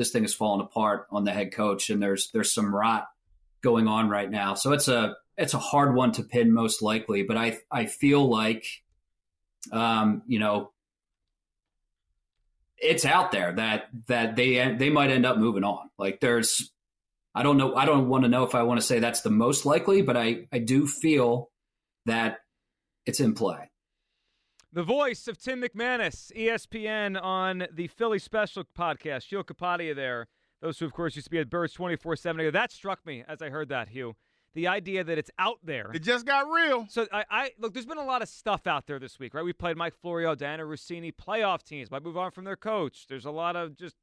this thing is falling apart on the head coach, and there's there's some rot going on right now. So it's a it's a hard one to pin most likely, but I I feel like um, you know it's out there that that they they might end up moving on. Like there's I don't know I don't want to know if I want to say that's the most likely, but I I do feel that it's in play. The voice of Tim McManus, ESPN on the Philly Special podcast. Hugh Kapadia there. Those who, of course, used to be at Birds 24 7. That struck me as I heard that, Hugh. The idea that it's out there. It just got real. So, I, I look, there's been a lot of stuff out there this week, right? We played Mike Florio, Dianna Russini, playoff teams might move on from their coach. There's a lot of just,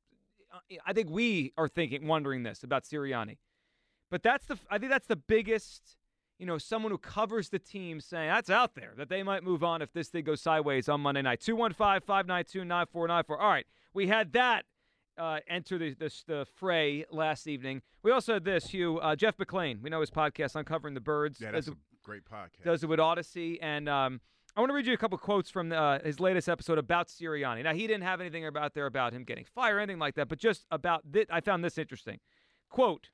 I think we are thinking, wondering this about Sirianni. But that's the, I think that's the biggest you know, someone who covers the team saying that's out there that they might move on if this thing goes sideways on Monday night. 215 592 9494. All right, we had that uh, enter the, the, the, fray last evening. We also had this, Hugh. Uh, Jeff McLane, we know his podcast, Uncovering the Birds. Yeah, that's a great podcast. Does it with Odyssey. And um, I want to read you a couple quotes from uh, his latest episode about Sirianni. Now, he didn't have anything about there about him getting fired or anything like that, but just about this, I found this interesting. Quote,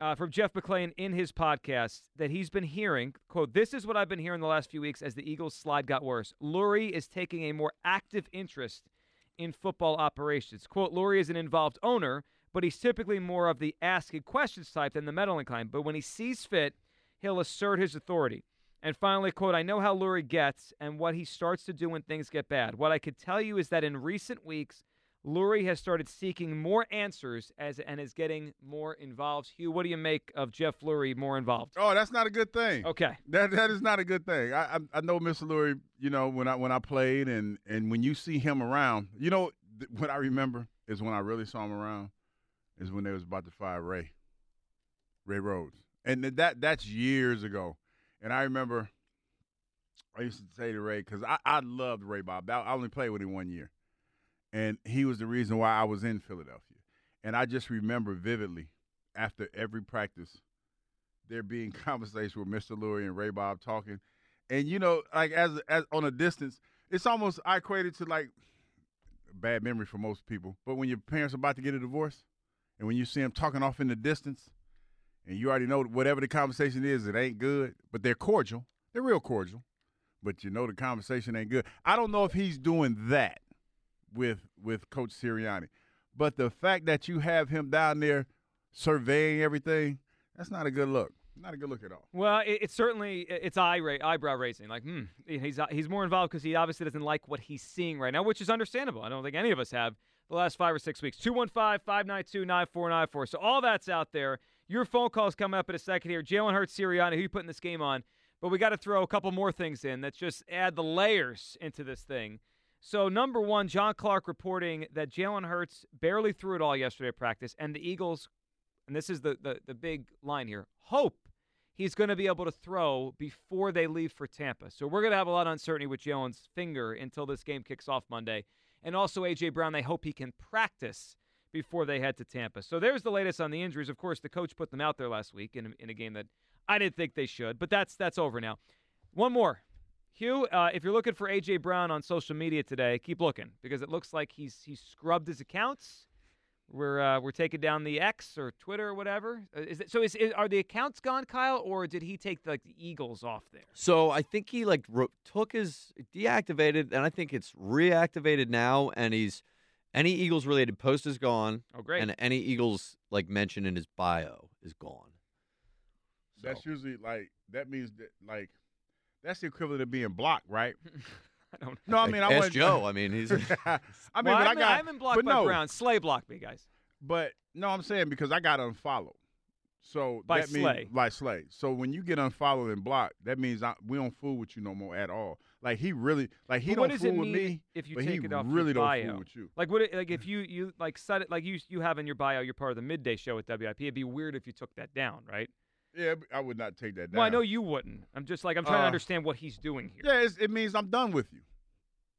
uh, from Jeff McLane in his podcast that he's been hearing. Quote, this is what I've been hearing the last few weeks as the Eagles' slide got worse. Lurie is taking a more active interest in football operations. Quote, Lurie is an involved owner, but he's typically more of the asking questions type than the meddling kind. But when he sees fit, he'll assert his authority. And finally, quote, I know how Lurie gets and what he starts to do when things get bad. What I could tell you is that in recent weeks, Lurie has started seeking more answers as and is getting more involved. Hugh, what do you make of Jeff Lurie more involved? Oh, that's not a good thing. Okay, that that is not a good thing. I I, I know Mr. Lurie. You know when I when I played and and when you see him around, you know th- what I remember is when I really saw him around is when they was about to fire Ray, Ray Rhodes, and that that's years ago. And I remember I used to say to Ray because I I loved Ray Bob. I only played with him one year and he was the reason why I was in Philadelphia. And I just remember vividly after every practice there being conversations with Mr. Lurie and Ray Bob talking. And you know, like as as on a distance, it's almost I equated to like bad memory for most people. But when your parents are about to get a divorce, and when you see them talking off in the distance, and you already know whatever the conversation is, it ain't good, but they're cordial. They're real cordial, but you know the conversation ain't good. I don't know if he's doing that with with Coach Sirianni. But the fact that you have him down there surveying everything, that's not a good look. Not a good look at all. Well, it, it's certainly it's eye ra- eyebrow raising. Like, hmm, he's he's more involved because he obviously doesn't like what he's seeing right now, which is understandable. I don't think any of us have the last five or six weeks. 215 592 9494. So all that's out there. Your phone call's coming up in a second here. Jalen Hurts, Sirianni, who you putting this game on? But we got to throw a couple more things in that just add the layers into this thing. So, number one, John Clark reporting that Jalen Hurts barely threw it all yesterday at practice, and the Eagles, and this is the, the, the big line here, hope he's going to be able to throw before they leave for Tampa. So, we're going to have a lot of uncertainty with Jalen's finger until this game kicks off Monday. And also, A.J. Brown, they hope he can practice before they head to Tampa. So, there's the latest on the injuries. Of course, the coach put them out there last week in, in a game that I didn't think they should, but that's that's over now. One more. Hugh, uh, if you're looking for AJ Brown on social media today, keep looking because it looks like he's he's scrubbed his accounts. We're uh, we're taking down the X or Twitter or whatever. Uh, is it, so is, is, are the accounts gone, Kyle, or did he take like the Eagles off there? So I think he like wrote, took his deactivated, and I think it's reactivated now. And he's any Eagles related post is gone. Oh, great! And any Eagles like mention in his bio is gone. So. That's usually like that means that like that's the equivalent of being blocked, right? I don't. Know. No, I mean I want Joe. I mean he's. I mean, well, but I, I got. I haven't blocked by no, Brown. Slay blocked me, guys. But no, I'm saying because I got unfollowed. So by that Slay. means by Slay. So when you get unfollowed and blocked, that means I, we don't fool with you no more at all. Like he really, like he but don't fool with me if you but take he it off really your don't bio. fool with you. Like what? Like if mm. you you like set it like you you have in your bio, you're part of the midday show at WIP. It'd be weird if you took that down, right? Yeah, I would not take that down. Well, I know you wouldn't. I'm just like I'm trying Uh, to understand what he's doing here. Yeah, it's, it means I'm done with you.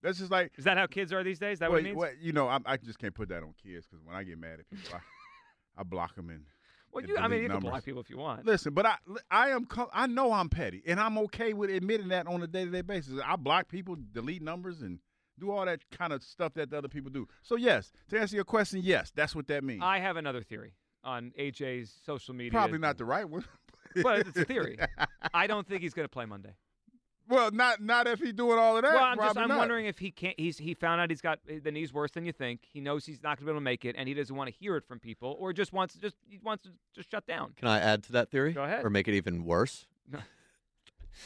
That's just like Is that how kids are these days? Is that well, what it means? well, you know, I, I just can't put that on kids because when I get mad at people, I, I block them and. well, and you. I mean, you can numbers. block people if you want. Listen, but I I am I know I'm petty, and I'm okay with admitting that on a day to day basis. I block people, delete numbers, and do all that kind of stuff that the other people do. So yes, to answer your question, yes, that's what that means. I have another theory on AJ's social media. Probably not the right one. but it's a theory. I don't think he's going to play Monday. Well, not not if he's doing all of that. Well, I'm just I'm not. wondering if he can't. He's he found out he's got the knee's worse than you think. He knows he's not going to be able to make it, and he doesn't want to hear it from people, or just wants just he wants to just shut down. Can I add to that theory? Go ahead. Or make it even worse?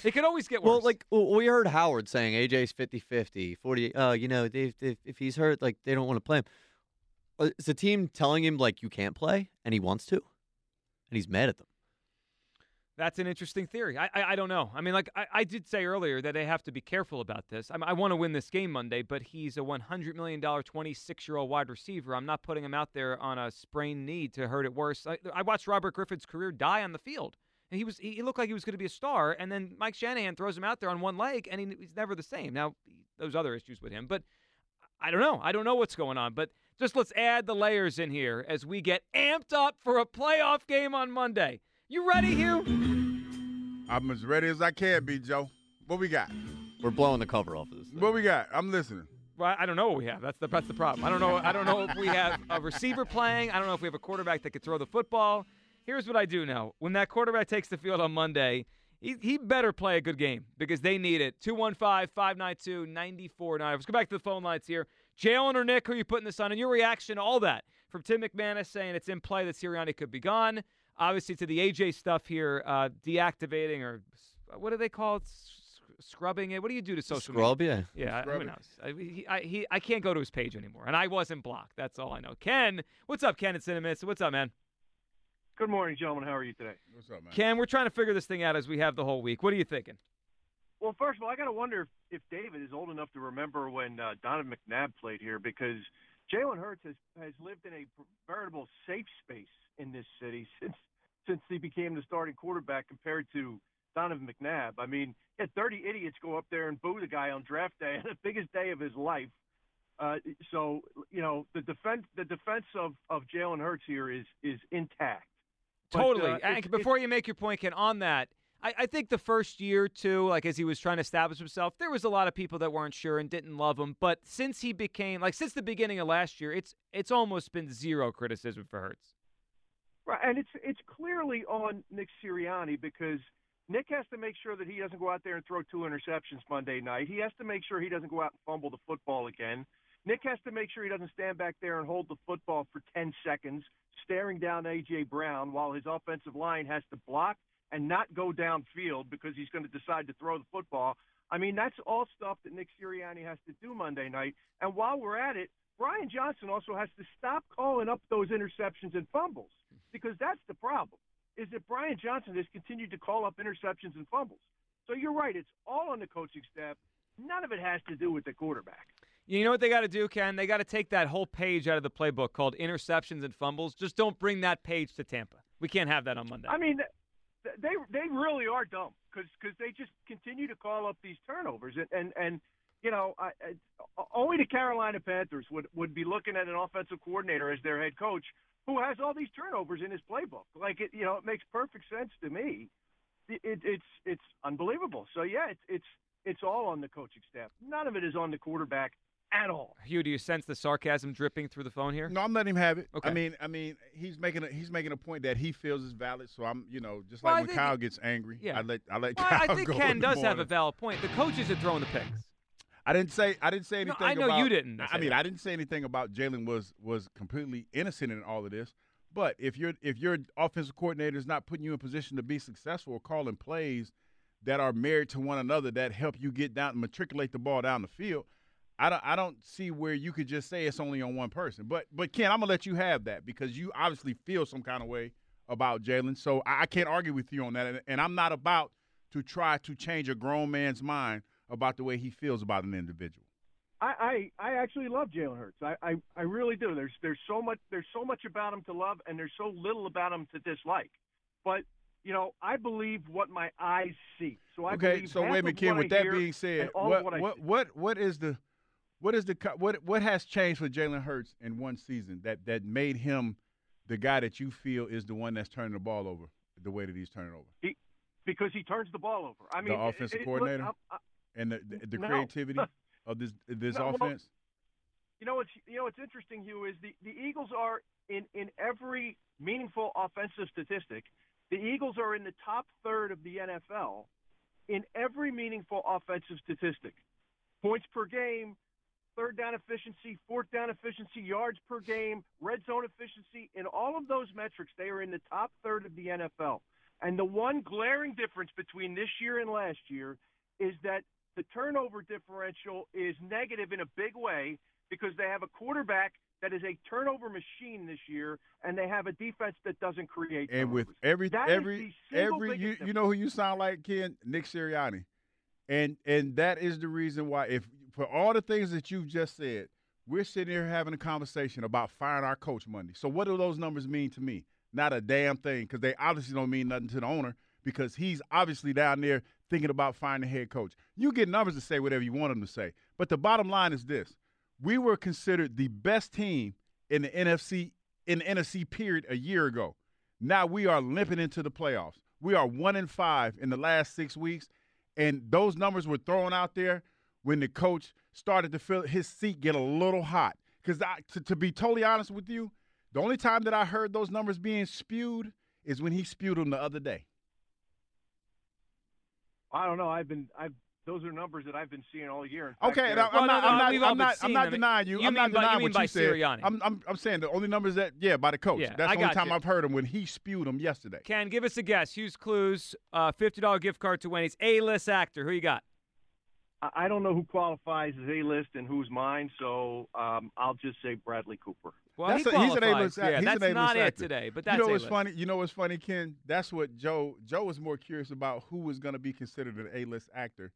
It could always get worse. Well, like well, we heard Howard saying AJ's 50-50, 40. Uh, you know, they, they, if he's hurt, like they don't want to play him. Uh, Is the team telling him like you can't play, and he wants to, and he's mad at them? That's an interesting theory. I, I I don't know. I mean, like I, I did say earlier that they have to be careful about this. I, I want to win this game Monday, but he's a one hundred million dollar, twenty six year old wide receiver. I'm not putting him out there on a sprained knee to hurt it worse. I, I watched Robert Griffin's career die on the field, and he was he looked like he was going to be a star, and then Mike Shanahan throws him out there on one leg, and he, he's never the same. Now those other issues with him, but I don't know. I don't know what's going on, but just let's add the layers in here as we get amped up for a playoff game on Monday. You ready, Hugh? I'm as ready as I can be, Joe. What we got? We're blowing the cover off of this. Thing. What we got? I'm listening. Well, I don't know what we have. That's the that's the problem. I don't know. I don't know if we have a receiver playing. I don't know if we have a quarterback that could throw the football. Here's what I do know: when that quarterback takes the field on Monday, he, he better play a good game because they need it. 215-592-9490. Let's go back to the phone lines here. Jalen or Nick, who are you putting this on? And your reaction to all that from Tim McManus saying it's in play that Sirianni could be gone. Obviously, to the AJ stuff here, uh, deactivating or what do they call it? Scrubbing it. What do you do to social media? Scrub, yeah. Yeah, Scrub who knows? I, he, I, he, I can't go to his page anymore, and I wasn't blocked. That's all I know. Ken, what's up, Ken? It's Cinnaminson. What's up, man? Good morning, gentlemen. How are you today? What's up, man? Ken, we're trying to figure this thing out as we have the whole week. What are you thinking? Well, first of all, I got to wonder if, if David is old enough to remember when uh, Donovan McNabb played here because Jalen Hurts has, has lived in a veritable safe space in this city since since he became the starting quarterback compared to Donovan McNabb. I mean, had 30 idiots go up there and boo the guy on draft day, the biggest day of his life. Uh, so, you know, the defense the defense of, of Jalen Hurts here is is intact. But, Totally. uh, and before you make your point, Ken, on that, I, I think the first year, too, like as he was trying to establish himself, there was a lot of people that weren't sure and didn't love him. But since he became, like, since the beginning of last year, it's it's almost been zero criticism for Hurts. Right, and it's it's clearly on Nick Sirianni because Nick has to make sure that he doesn't go out there and throw two interceptions Monday night. He has to make sure he doesn't go out and fumble the football again. Nick has to make sure he doesn't stand back there and hold the football for 10 seconds, staring down A.J. Brown while his offensive line has to block and not go downfield because he's going to decide to throw the football. I mean, that's all stuff that Nick Sirianni has to do Monday night. And while we're at it, Brian Johnson also has to stop calling up those interceptions and fumbles because that's the problem. Is that Brian Johnson has continued to call up interceptions and fumbles. So you're right; it's all on the coaching staff. None of it has to do with the quarterback. You know what they got to do, Ken? They got to take that whole page out of the playbook called interceptions and fumbles. Just don't bring that page to Tampa. We can't have that on Monday. I mean, they they really are dumb because because they just continue to call up these turnovers and and and you know, I, I, only the Carolina Panthers would would be looking at an offensive coordinator as their head coach who has all these turnovers in his playbook. Like it, you know, it makes perfect sense to me. It, it, it's it's unbelievable. So yeah, it's it's it's all on the coaching staff. None of it is on the quarterback at all. Hugh, do you sense the sarcasm dripping through the phone here? No, I'm letting him have it. Okay. I mean, I mean, he's making a he's making a point that he feels is valid. So I'm, you know, just Well, like I when think- Kyle gets angry, yeah. I let I let Well, Kyle I think go Ken in the does have a valid point. The coaches are throwing the picks. I didn't say I didn't say No, anything. I know about, you didn't I mean, that. I didn't say anything about Jalen was was completely innocent in all of this. But if your if your offensive coordinator is not putting you in position to be successful or calling plays that are married to one another that help you get down and matriculate the ball down the field, I don't I don't see where you could just say it's only on one person. But but Ken, I'm gonna let you have that because you obviously feel some kind of way about Jalen. So I, I can't argue with you on that. And, and I'm not about to try to change a grown man's mind about the way he feels about an individual. I, I, I actually love Jalen Hurts. I, I, I really do. There's there's so much there's so much about him to love, and there's so little about him to dislike. But you know, I believe what my eyes see. So I okay, so wait a minute, Ken. With that being said, what what what, what what is the what is the what what has changed for Jalen Hurts in one season that that made him the guy that you feel is the one that's turning the ball over the way that he's turning over He, because he turns the ball over. I mean, the offensive it- it- coordinator? look, I- I- and the the, the No. creativity. of this this No, well, offense? You know what's you know what's interesting, Hugh, is the, the Eagles are in, in every meaningful offensive statistic, the Eagles are in the top third of the NFL in every meaningful offensive statistic. Points per game, third down efficiency, fourth down efficiency, yards per game, red zone efficiency, in all of those metrics, they are in the top third of the NFL. And the one glaring difference between this year and last year is that the turnover differential is negative in a big way because they have a quarterback that is a turnover machine this year, and they have a defense that doesn't create. And with every That every every you, you know who you sound like, Ken? Nick Sirianni. And and that is the reason why if for all the things that you've just said, we're sitting here having a conversation about firing our coach Monday. So what do those numbers mean to me? Not a damn thing, because they obviously don't mean nothing to the owner because he's obviously down there thinking about firing the head coach. You get numbers to say whatever you want them to say. But the bottom line is this. We were considered the best team in the NFC in the NFC period a year ago. Now we are limping into the playoffs. We are one in five in the last six weeks, and those numbers were thrown out there when the coach started to feel his seat get a little hot. Because to, to be totally honest with you, the only time that I heard those numbers being spewed is when he spewed them the other day. I don't know. I've been I've those are numbers that I've been seeing all year. Fact, Okay, now, Well, I'm no, not. no, I'm not. I'm not, I'm not denying you. You I'm not mean you denying mean what you said. Sirianni. I'm, I'm, I'm saying the only numbers that, yeah, by the coach. Yeah, That's I the only time you. I've heard him when he spewed them yesterday. Ken, give us a guess. Hugh's Clues, uh, $50 gift card to Wendy's. A-list actor. Who you got? I I don't know who qualifies as A list and who's mine, so um, I'll just say Bradley Cooper. Well, That's he a- he's an. A-list act- Yeah, he's that's an A-list not it today, but that's you know what's A-list. funny? You know what's funny, Ken? That's what Joe. Joe was more curious about who was going to be considered an A-list actor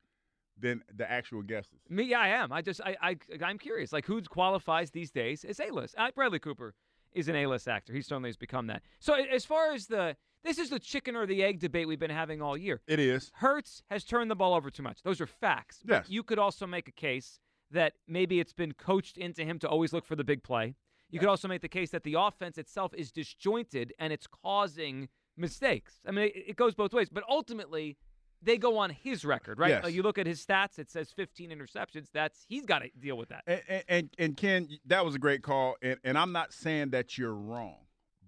than the actual guesses. Me, yeah, I am. I just, I, I, I'm curious. Like, who qualifies these days as A-list? Uh, Bradley Cooper is an A-list actor. He certainly has become that. So, as far as the, this is the chicken or the egg debate we've been having all year. It is. Hurts has turned the ball over too much. Those are facts. But Yes. you could also make a case that maybe it's been coached into him to always look for the big play. You could also make the case that the offense itself is disjointed and it's causing mistakes. I mean, it, it goes both ways, but ultimately they go on his record, right? Yes. You look at his stats; it says 15 interceptions. That's he's got to deal with that. And, and, and, and Ken, that was a great call. And, and I'm not saying that you're wrong,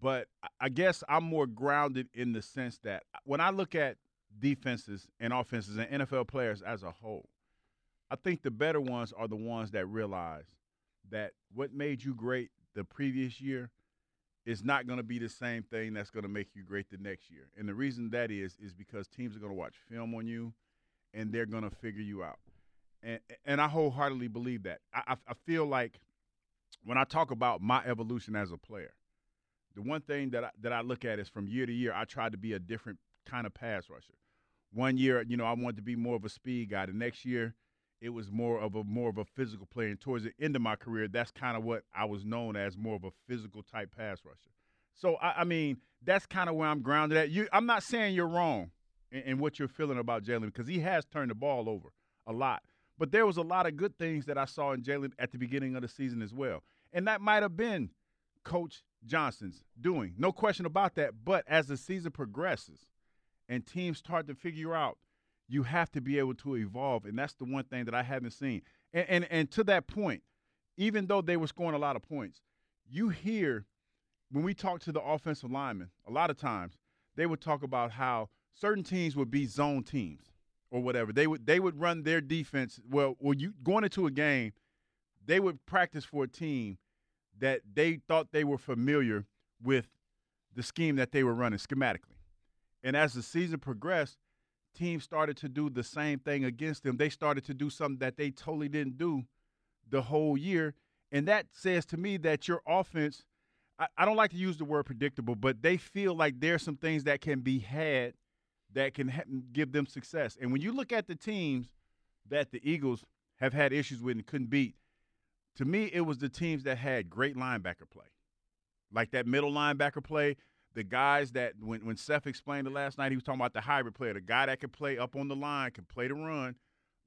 but I- guess I'm more grounded in the sense that uh, when I look at defenses and offenses and NFL players as a whole, I think the better ones are the ones that realize that what made you great the previous year is not going to be the same thing that's going to make you great the next year. And the reason that is is because teams are going to watch film on you and they're going to figure you out. And and I wholeheartedly believe that. I I feel like when I talk about my evolution as a player, the one thing that I, that I look at is from year to year, I tried to be a different kind of pass rusher. One year, you know, I wanted to be more of a speed guy. The next year, it was more of a more of a physical player. And towards the end of my career, that's kind of what I was known as more of a physical type pass rusher. So I, I mean, that's kind of where I'm grounded at. You, I'm not saying you're wrong in, in what you're feeling about Jalen because he has turned the ball over a lot. But there was a lot of good things that I saw in Jalen at the beginning of the season as well, and that might have been Coach Johnson's doing, no question about that. But as the season progresses, and teams start to figure out you have to be able to evolve. And that's the one thing that i haven't seen. And and, and to that point even though they were scoring a lot of points you hear when we talk to the offensive linemen a lot of times they would talk about how certain teams would be zone teams or whatever. They would they would run their defense. Well well you going into a game they would practice for a team that they thought they were familiar with the scheme that they were running schematically and as the season progressed, teams started to do the same thing against them. They started to do something that they totally didn't do the whole year. And that says to me that your offense, I, I don't like to use the word predictable, but they feel like there's some things that can be had that can ha- give them success. And when you look at the teams that the Eagles have had issues with and couldn't beat, to me, it was the teams that had great linebacker play. Like that middle linebacker play, the guys that when when Seth explained it last night, he was talking about the hybrid player, the guy that could play up on the line, could play the run,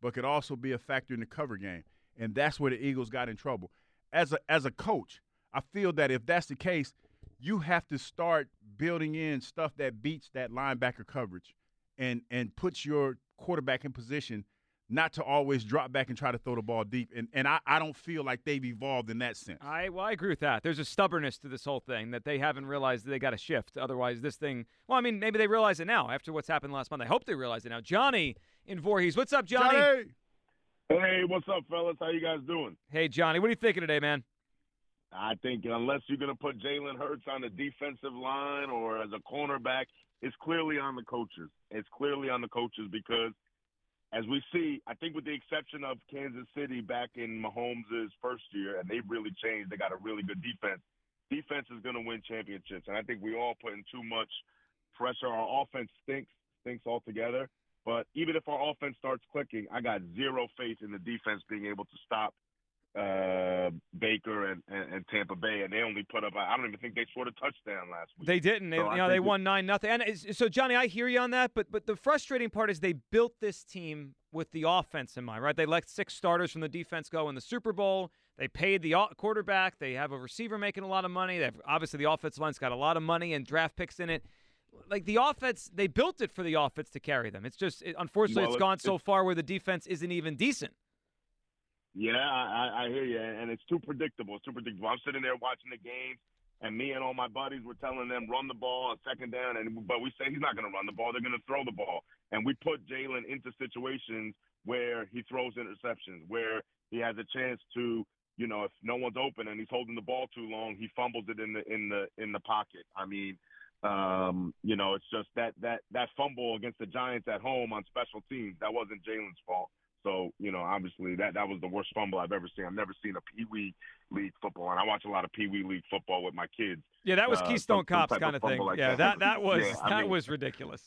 but could also be a factor in the cover game. And that's where the Eagles got in trouble. As a as a coach, I feel that if that's the case, you have to start building in stuff that beats that linebacker coverage and and puts your quarterback in position not to always drop back and try to throw the ball deep. And and I, I don't feel like they've evolved in that sense. I well, I agree with that. There's a stubbornness to this whole thing that they haven't realized that they got to shift. Otherwise, this thing. Well, I mean, maybe they realize it now after what's happened last month. I hope they realize it now. Johnny in Voorhees, what's up, Johnny? Johnny! Hey, what's up, fellas? How you guys doing? Hey, Johnny, what are you thinking today, man? I think unless you're going to put Jalen Hurts on the defensive line or as a cornerback, it's clearly on the coaches. It's clearly on the coaches because, as we see, I think with the exception of Kansas City back in Mahomes' first year, and they've really changed. They got a really good defense. Defense is going to win championships, and I think we all putting too much pressure. Our offense stinks, stinks altogether. But even if our offense starts clicking, I got zero faith in the defense being able to stop uh, Baker and, and, and, Tampa Bay, and they only put up. I don't even think they scored a touchdown last week. They didn't. They, so you know, they won nine nothing. And so, Johnny, I hear you on that, but but the frustrating part is they built this team with the offense in mind, right? They let six starters from the defense go in the Super Bowl. They paid the quarterback. They have a receiver making a lot of money. They have obviously the offensive line's got a lot of money and draft picks in it. Like the offense, they built it for the offense to carry them. It's just it, unfortunately well, it's gone so far where the defense isn't even decent. Yeah, I, I hear you, and it's too predictable. It's too predictable. I'm sitting there watching the games, and me and all my buddies were telling them run the ball, second down, and but we say he's not going to run the ball. They're going to throw the ball, and we put Jalen into situations where he throws interceptions, where he has a chance to, you know, if no one's open and he's holding the ball too long, he fumbles it in the in the in the pocket. I mean, um, you know, it's just that that that fumble against the Giants at home on special teams that wasn't Jalen's fault. So, you know, obviously that that was the worst fumble I've ever seen. I've never seen a Pee Wee League football, and I watch a lot of Pee Wee League football with my kids. Yeah, that was uh, Keystone some, Cops some kind of thing. Like yeah, that. that that was yeah, that mean, was ridiculous.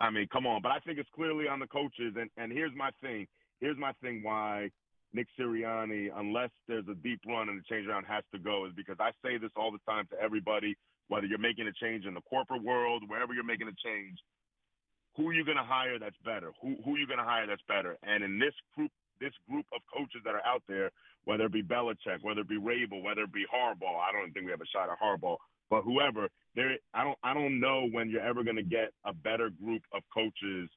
I mean, come on, but I think it's clearly on the coaches. And and here's my thing. Here's my thing. Why Nick Sirianni, unless there's a deep run and the change around has to go, is because I say this all the time to everybody, whether you're making a change in the corporate world, wherever you're making a change who are you going to hire that's better? Who who are you going to hire that's better? And in this group this group of coaches that are out there, whether it be Belichick, whether it be Vrabel, whether it be Harbaugh, I don't think we have a shot at Harbaugh, but whoever, there I don't I don't know when you're ever going to get a better group of coaches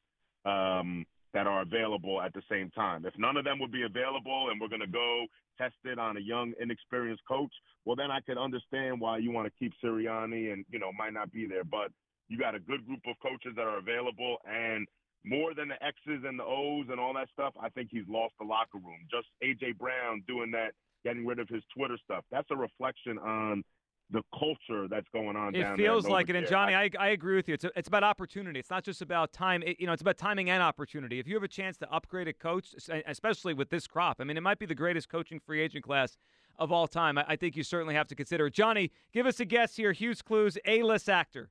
um, that are available at the same time. If none of them would be available and we're going to go test it on a young, inexperienced coach, well, then I could understand why you want to keep Sirianni and, you know, might not be there. But you got a good group of coaches that are available, and more than the X's and the O's and all that stuff, I think he's lost the locker room. Just AJ Brown doing that, getting rid of his Twitter stuff. That's a reflection on the culture that's going on. It feels like it, and Johnny, I, I agree with you. It's a, it's about opportunity. It's not just about time. It, you know, it's about timing and opportunity. If you have a chance to upgrade a coach, especially with this crop, I mean, it might be the greatest coaching free agent class of all time. I, I think you certainly have to consider it. Johnny, give us a guess here. Hugh's clues: A-list actor.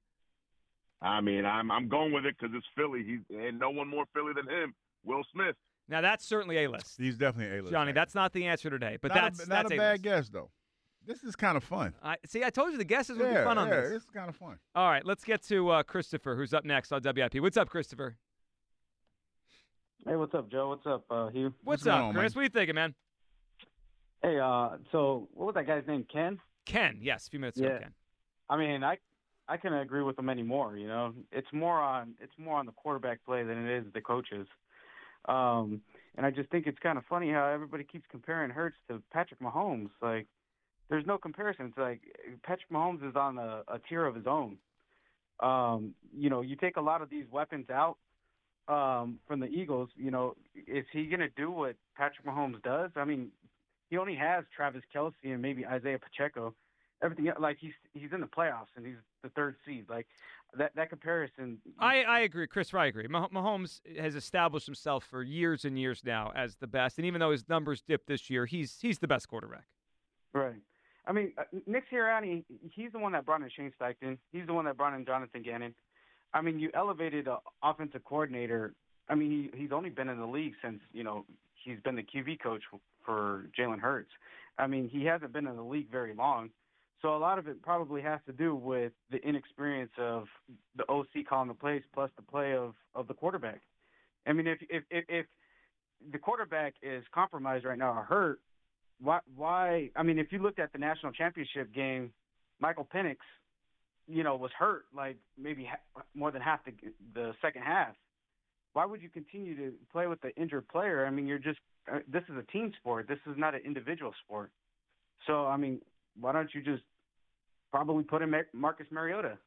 I mean, I'm I'm going with it because it's Philly. He's and no one more Philly than him. Will Smith. Now that's certainly a list. He's definitely a list. Johnny, that's not the answer today, but not that's a, not that's a, bad guess though. This is kind of fun. I see. I told you the guesses would yeah, be fun on yeah, this. It's kind of fun. All right, let's get to uh, Christopher, who's up next on WIP. What's up, Christopher? Hey, what's up, Joe? What's up, uh, Hugh? What's, what's up, on, Chris? Man? What are you thinking, man? Hey, uh, so what was that guy's name? Ken. Ken. Yes, a few minutes yeah. ago. Ken. I mean, I I couldn't agree with them anymore. You know, it's more on it's more on the quarterback play than it is the coaches. Um, and I just think it's kind of funny how everybody keeps comparing Hurts to Patrick Mahomes. Like, there's no comparison. It's like Patrick Mahomes is on a, a tier of his own. Um, you know, you take a lot of these weapons out um, from the Eagles. You know, is he going to do what Patrick Mahomes does? I mean, he only has Travis Kelce and maybe Isaiah Pacheco everything like he's he's in the playoffs and he's the third seed. Like that that comparison. I I agree, Chris. I agree. Mahomes has established himself for years and years now as the best, and even though his numbers dipped this year, he's he's the best quarterback. Right. I mean, uh, Nick Sirianni, he's the one that brought in Shane Steichen. He's the one that brought in Jonathan Gannon. I mean, you elevated an offensive coordinator. I mean, he, he's only been in the league since you know he's been the QB coach for Jalen Hurts. I mean, he hasn't been in the league very long. So a lot of it probably has to do with the inexperience of the OC calling the plays plus the play of of the quarterback. I mean, if if if, if the quarterback is compromised right now or hurt, why why? I mean, if you looked at the national championship game, Michael Penix, you know, was hurt like maybe ha- more than half the the second half. why would you continue to play with the injured player? I mean, you're just uh, this is a team sport. This is not an individual sport. So, I mean, why don't you just probably put in Mar- Marcus Mariota?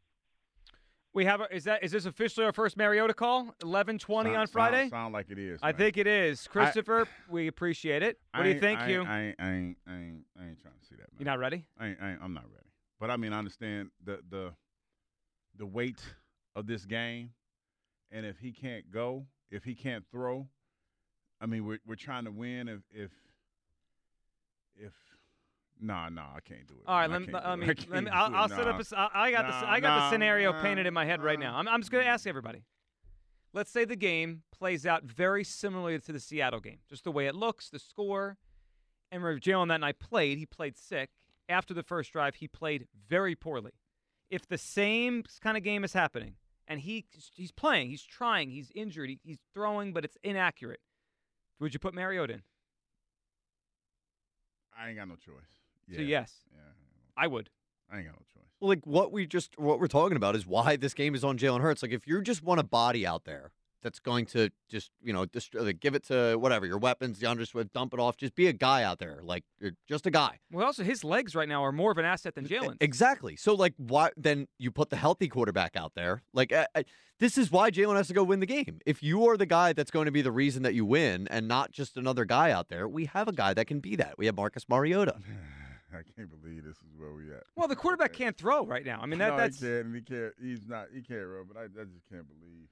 We have a, is that is this officially our first Mariota call? Eleven twenty on Friday. Sound, sound like it is. I man. think it is. Christopher, we appreciate it. What I do you ain't- think, I Hugh? I ain't, I ain't, I ain't, I ain't trying to see that. Man. You're not ready? I ain't, I ain't, I'm not ready. But I mean, I understand the the the weight of this game, and if he can't go, if he can't throw, I mean, we're we're trying to win. If if if nah, nah, I can't do it. All right, let me. Let me. it. Let me I I'll, I'll set up. Nah. A, s- I I got the. I got the scenario nah, painted in my head right now. I'm, I'm just going to ask everybody. Let's say the game plays out very similarly to the Seattle game, just the way it looks, the score. And Jalen that night played. He played sick. After the first drive, he played very poorly. If the same kind of game is happening, and he he's playing, he's trying, he's injured, he, he's throwing, but it's inaccurate, would you put Mariota in? I ain't got no choice. Yeah. So yes, Yeah, I would. I ain't got no choice. Well, like what we just what we're talking about is why this game is on Jalen Hurts. Like if you just want a body out there that's going to just you know dist- like, give it to whatever your weapons, DeAndre Swift, dump it off. Just be a guy out there, like you're just a guy. Well, also his legs right now are more of an asset than Jalen's. Exactly. So like why then you put the healthy quarterback out there? Like I, I, this is why Jalen has to go win the game. If you are the guy that's going to be the reason that you win, and not just another guy out there, we have a guy that can be that. We have Marcus Mariota. I can't believe this is where we at. Well, the quarterback can't throw right now. I mean, that, no, that's he can't. And he can't. He's not. He can't run. But I, I just can't believe.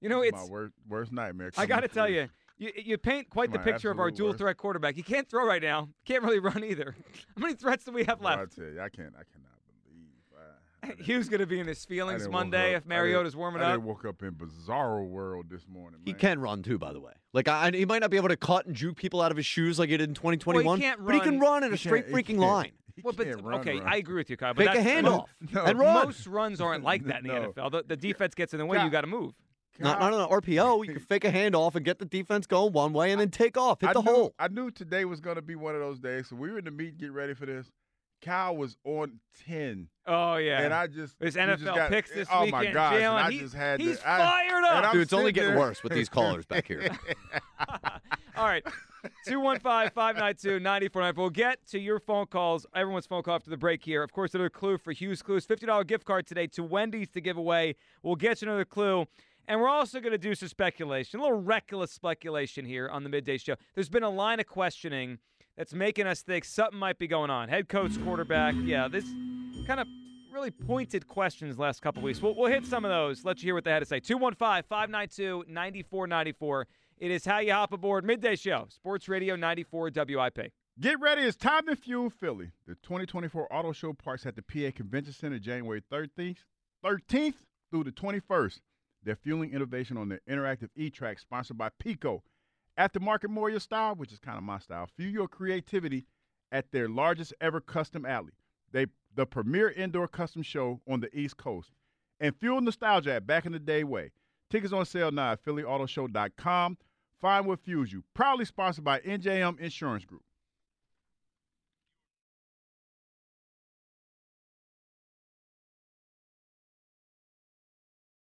you know, it's. my worst worst nightmare. I got to tell you, you, you paint quite the picture of our dual worst. threat quarterback. He can't throw right now. Can't really run either. How many threats do we have Bro, I left? tell you, I can't. I cannot believe. I, I didn't- Hugh's going to be in his feelings Monday up- if I didn't- Mariota's warming I up. didn't woke up in bizarro world this morning. He can run too, by the way. Like I, he might not be able to cut and juke people out of his shoes like he did in 2021, He can't run. but he can run- run in He a straight can't- he freaking line. He Well, but can't run, okay, run. I agree with you, Kyle. But Fake a handoff No, and run. Most runs aren't like that in the No. NFL. The, the defense gets in the way. God. You got to move. Not, not on an RPO. You can fake a handoff and get the defense going one way and then take off, hit I the knew, hole. I knew today was going to be one of those days. So we were in the meet, get ready for this. Kyle was on ten. Oh yeah. and I just his we just NFL got- picks this oh weekend. my gosh! and Jalen, I he- just had he's to, fired and up. I'm Dude, it's only getting there- worse with these callers back here. All right. 215 592 9494. We'll get to your phone calls, everyone's phone call after the break here. Of course, another clue for Hugh's Clues $50 gift card today to Wendy's to give away. We'll get you another clue. And we're also going to do some speculation, a little reckless speculation here on the midday show. There's been a line of questioning that's making us think something might be going on. Head coach, quarterback. Yeah, this kind of really pointed questions last couple weeks. We'll, we'll hit some of those. Let you hear what they had to say. 215 592 9494. It is How You Hop Aboard Midday Show, Sports Radio 94 WIP. Get ready. It's time to fuel Philly. The 2024 Auto Show parks at the PA Convention Center January 13th, 13th through the 21st. They're fueling innovation on their interactive e-track sponsored by PECO. Aftermarket Moria style, which is kind of my style. Fuel your creativity at their largest ever custom alley. They the premier indoor custom show on the East Coast. And fuel nostalgia at back in the day way. Tickets on sale now at phillyautoshow.com. Find what fuels you. Proudly sponsored by NJM Insurance Group.